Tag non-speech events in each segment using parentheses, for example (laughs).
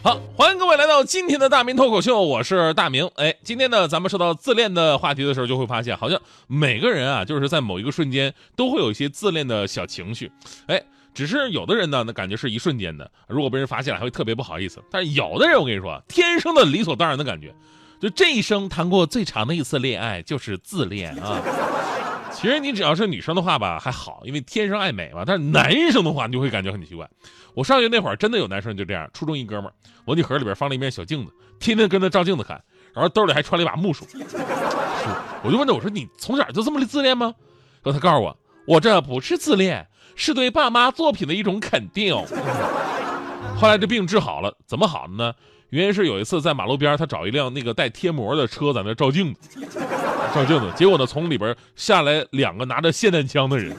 好，欢迎各位来到今天的大明脱口秀，我是大明。哎，今天呢，咱们说到自恋的话题的时候，就会发现，好像每个人啊，就是在某一个瞬间都会有一些自恋的小情绪。哎，只是有的人呢，那感觉是一瞬间的，如果被人发现了，还会特别不好意思。但是有的人，我跟你说，天生的理所当然的感觉，就这一生谈过最长的一次恋爱就是自恋啊。其实你只要是女生的话吧，还好，因为天生爱美嘛。但是男生的话，你就会感觉很奇怪。我上学那会儿，真的有男生就这样。初中一哥们儿，文具盒里边放了一面小镜子，天天跟他照镜子看，然后兜里还揣了一把木梳。我就问他，我说你从小就这么的自恋吗？然后他告诉我，我这不是自恋，是对爸妈作品的一种肯定。后来这病治好了，怎么好的呢？原因是有一次在马路边，他找一辆那个带贴膜的车在那照镜子，照镜子。结果呢，从里边下来两个拿着霰弹枪的人，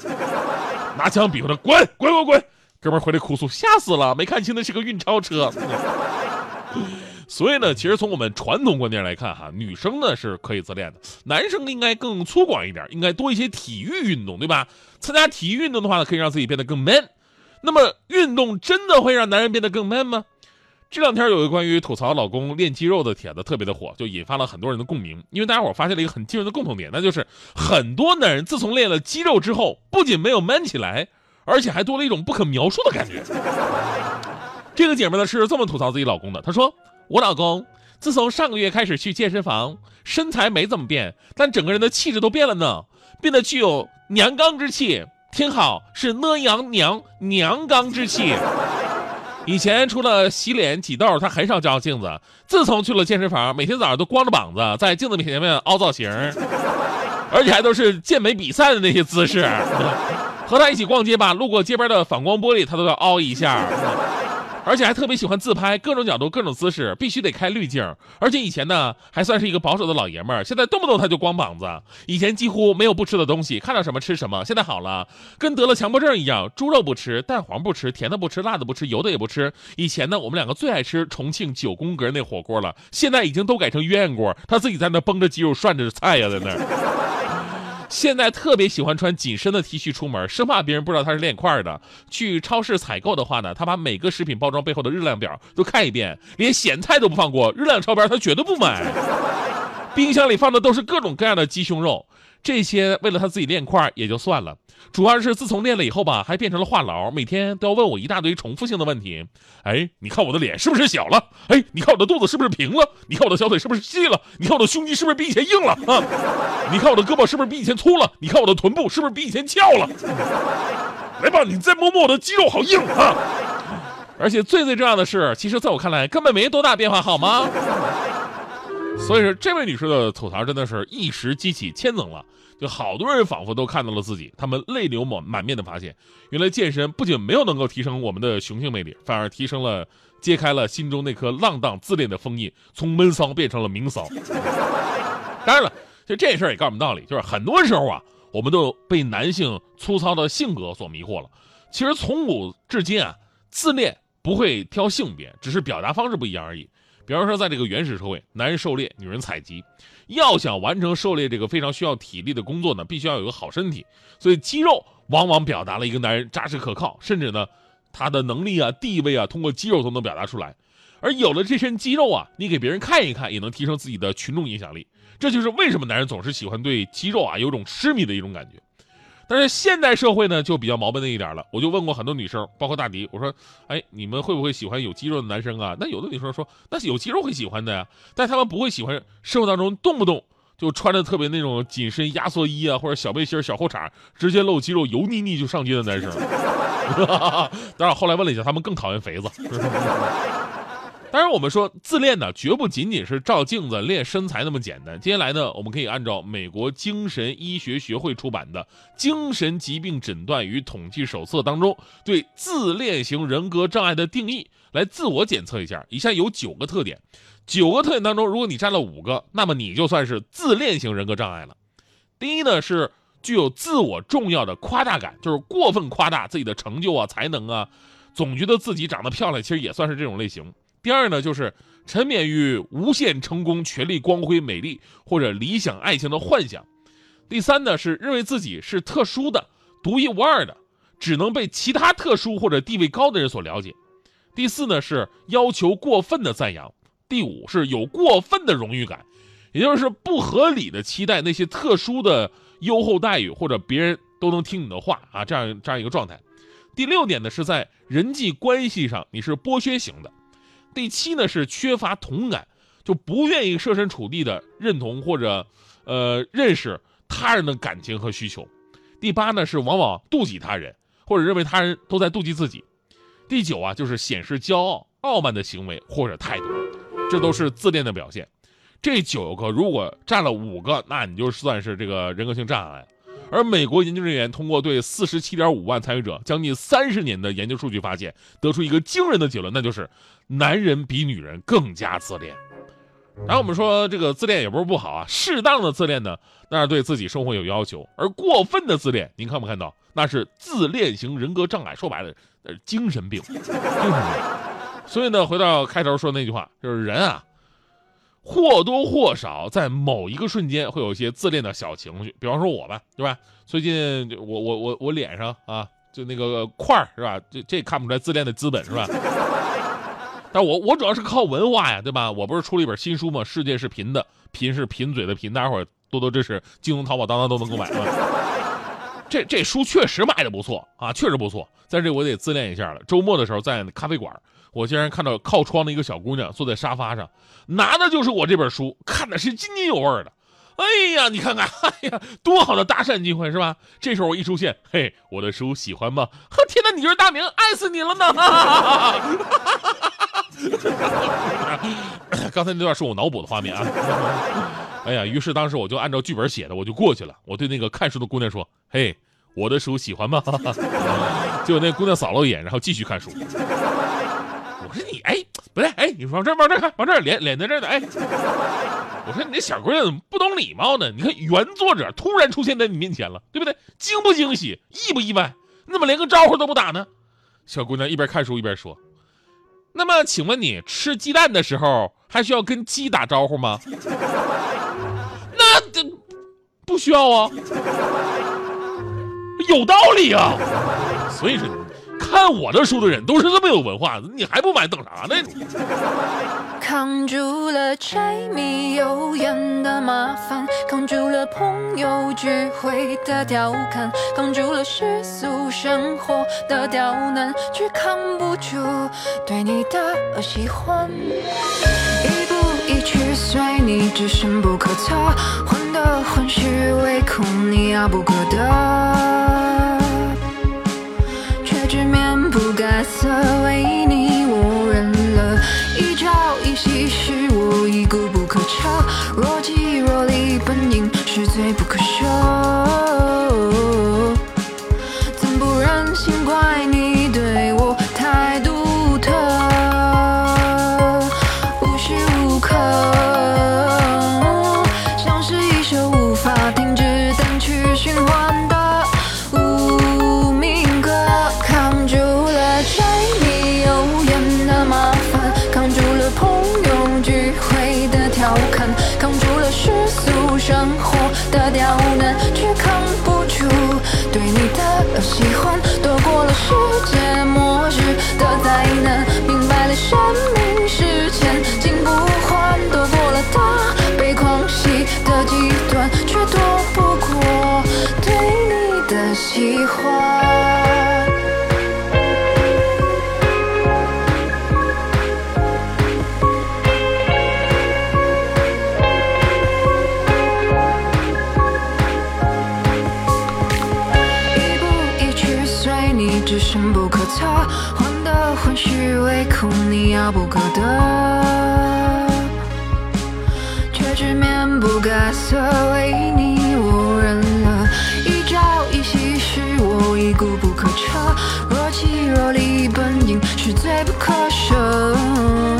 拿枪比划着滚滚滚滚。哥们回来哭诉，吓死了，没看清那是个运钞车。(laughs) 所以呢，其实从我们传统观念来看，哈，女生呢是可以自恋的，男生应该更粗犷一点，应该多一些体育运动，对吧？参加体育运动的话呢，可以让自己变得更 man。那么，运动真的会让男人变得更 man 吗？这两天有一个关于吐槽老公练肌肉的帖子特别的火，就引发了很多人的共鸣。因为大家伙发现了一个很惊人的共同点，那就是很多男人自从练了肌肉之后，不仅没有 man 起来。而且还多了一种不可描述的感觉。(laughs) 这个姐妹呢是这么吐槽自己老公的：“她说，我老公自从上个月开始去健身房，身材没怎么变，但整个人的气质都变了呢，变得具有娘刚之气。听好，是呢阳娘娘刚之气。以前除了洗脸挤痘，他很少照镜子。自从去了健身房，每天早上都光着膀子在镜子面前凹造型，而且还都是健美比赛的那些姿势。”和他一起逛街吧，路过街边的反光玻璃，他都要凹一下，而且还特别喜欢自拍，各种角度、各种姿势，必须得开滤镜。而且以前呢，还算是一个保守的老爷们儿，现在动不动他就光膀子。以前几乎没有不吃的东西，看到什么吃什么。现在好了，跟得了强迫症一样，猪肉不吃，蛋黄不吃，甜的不吃，辣的不吃，油的也不吃。以前呢，我们两个最爱吃重庆九宫格那火锅了，现在已经都改成鸳鸯锅，他自己在那绷着肌肉涮着菜呀，在那儿。现在特别喜欢穿紧身的 T 恤出门，生怕别人不知道他是练块的。去超市采购的话呢，他把每个食品包装背后的热量表都看一遍，连咸菜都不放过，热量超标他绝对不买。冰箱里放的都是各种各样的鸡胸肉。这些为了他自己练块也就算了，主要是自从练了以后吧，还变成了话痨，每天都要问我一大堆重复性的问题。哎，你看我的脸是不是小了？哎，你看我的肚子是不是平了？你看我的小腿是不是细了？你看我的胸肌是不是比以前硬了啊？你看我的胳膊是不是比以前粗了？你看我的臀部是不是比以前翘了？来吧，你再摸摸我的肌肉，好硬啊！而且最最重要的是，其实在我看来根本没多大变化，好吗？所以说，这位女士的吐槽真的是一时激起千层浪，就好多人仿佛都看到了自己，他们泪流满满面的发现，原来健身不仅没有能够提升我们的雄性魅力，反而提升了、揭开了心中那颗浪荡自恋的封印，从闷骚变成了明骚。当然了，就这事儿也告诉我们道理，就是很多时候啊，我们都被男性粗糙的性格所迷惑了。其实从古至今啊，自恋不会挑性别，只是表达方式不一样而已。比方说，在这个原始社会，男人狩猎，女人采集。要想完成狩猎这个非常需要体力的工作呢，必须要有个好身体。所以，肌肉往往表达了一个男人扎实可靠，甚至呢，他的能力啊、地位啊，通过肌肉都能表达出来。而有了这身肌肉啊，你给别人看一看，也能提升自己的群众影响力。这就是为什么男人总是喜欢对肌肉啊有种痴迷的一种感觉。但是现代社会呢，就比较矛盾的一点了。我就问过很多女生，包括大迪，我说：“哎，你们会不会喜欢有肌肉的男生啊？”那有的女生说：“那有肌肉会喜欢的呀。(laughs) ”但他们不会喜欢生活当中动不动就穿着特别那种紧身压缩衣啊，或者小背心、小裤衩，直接露肌肉、油腻腻就上街的男生。(laughs) 当然，后来问了一下，他们更讨厌肥子。当然，我们说自恋呢，绝不仅仅是照镜子练身材那么简单。接下来呢，我们可以按照美国精神医学学会出版的《精神疾病诊断与统计手册》当中对自恋型人格障碍的定义来自我检测一下，以下有九个特点，九个特点当中，如果你占了五个，那么你就算是自恋型人格障碍了。第一呢是具有自我重要的夸大感，就是过分夸大自己的成就啊、才能啊，总觉得自己长得漂亮，其实也算是这种类型。第二呢就是沉湎于无限成功、权力、光辉、美丽或者理想爱情的幻想。第三呢是认为自己是特殊的、独一无二的，只能被其他特殊或者地位高的人所了解。第四呢是要求过分的赞扬。第五是有过分的荣誉感，也就是不合理的期待那些特殊的优厚待遇或者别人都能听你的话啊，这样这样一个状态。第六点呢是在人际关系上你是剥削型的。第七呢是缺乏同感，就不愿意设身处地的认同或者呃认识他人的感情和需求。第八呢是往往妒忌他人，或者认为他人都在妒忌自己。第九啊就是显示骄傲、傲慢的行为或者态度。这都是自恋的表现，这九个如果占了五个，那你就算是这个人格性障碍。而美国研究人员通过对四十七点五万参与者将近三十年的研究数据发现，得出一个惊人的结论，那就是男人比女人更加自恋。然后我们说这个自恋也不是不好啊，适当的自恋呢，那是对自己生活有要求；而过分的自恋，您看没看到，那是自恋型人格障碍，说白了，那是精神病，精神病。所以呢，回到开头说那句话，就是人啊，或多或少在某一个瞬间会有一些自恋的小情绪。比方说我吧，对吧？最近我我我我脸上啊，就那个块儿是吧？这这看不出来自恋的资本是吧？(laughs) 但我我主要是靠文化呀，对吧？我不是出了一本新书吗？世界是贫的，贫是贫嘴的贫，大家伙多多支持，京东、淘宝、当当都能购买。这这书确实卖的不错啊，确实不错。在这我得自恋一下了。周末的时候在咖啡馆。我竟然看到靠窗的一个小姑娘坐在沙发上，拿的就是我这本书，看的是津津有味的。哎呀，你看看，(laughs) 哎呀，多好的搭讪机会是吧？这时候我一出现，嘿，我的书喜欢吗？(laughs) 呵，天哪，你就是大明，爱死你了呢！(laughs) 刚才那段是我脑补的画面啊。哎呀，于是当时我就按照剧本写的，我就过去了。我对那个看书的姑娘说：“嘿，我的书喜欢吗？” (laughs) 结果那姑娘扫了一眼，然后继续看书。我说你哎，不对哎，你往这往这看，往这脸脸在这呢哎。我说你这小姑娘怎么不懂礼貌呢？你看原作者突然出现在你面前了，对不对？惊不惊喜，意不意外？你怎么连个招呼都不打呢？小姑娘一边看书一边说：“那么请问你吃鸡蛋的时候还需要跟鸡打招呼吗？”需要啊，有道理啊。所以说。看我的书的人都是这么有文化的，你还不买等啥呢？扛住了柴米油盐的麻烦，扛住了朋友聚会的调侃，扛住了世俗生活的刁难，却扛不住对你的喜欢。一去随你，只深不可测，患得患失，唯恐你遥不可得。不可得。却只面不改色，为你我忍了。一朝一夕是我已固不可彻，若即若离，本应是罪不可赦。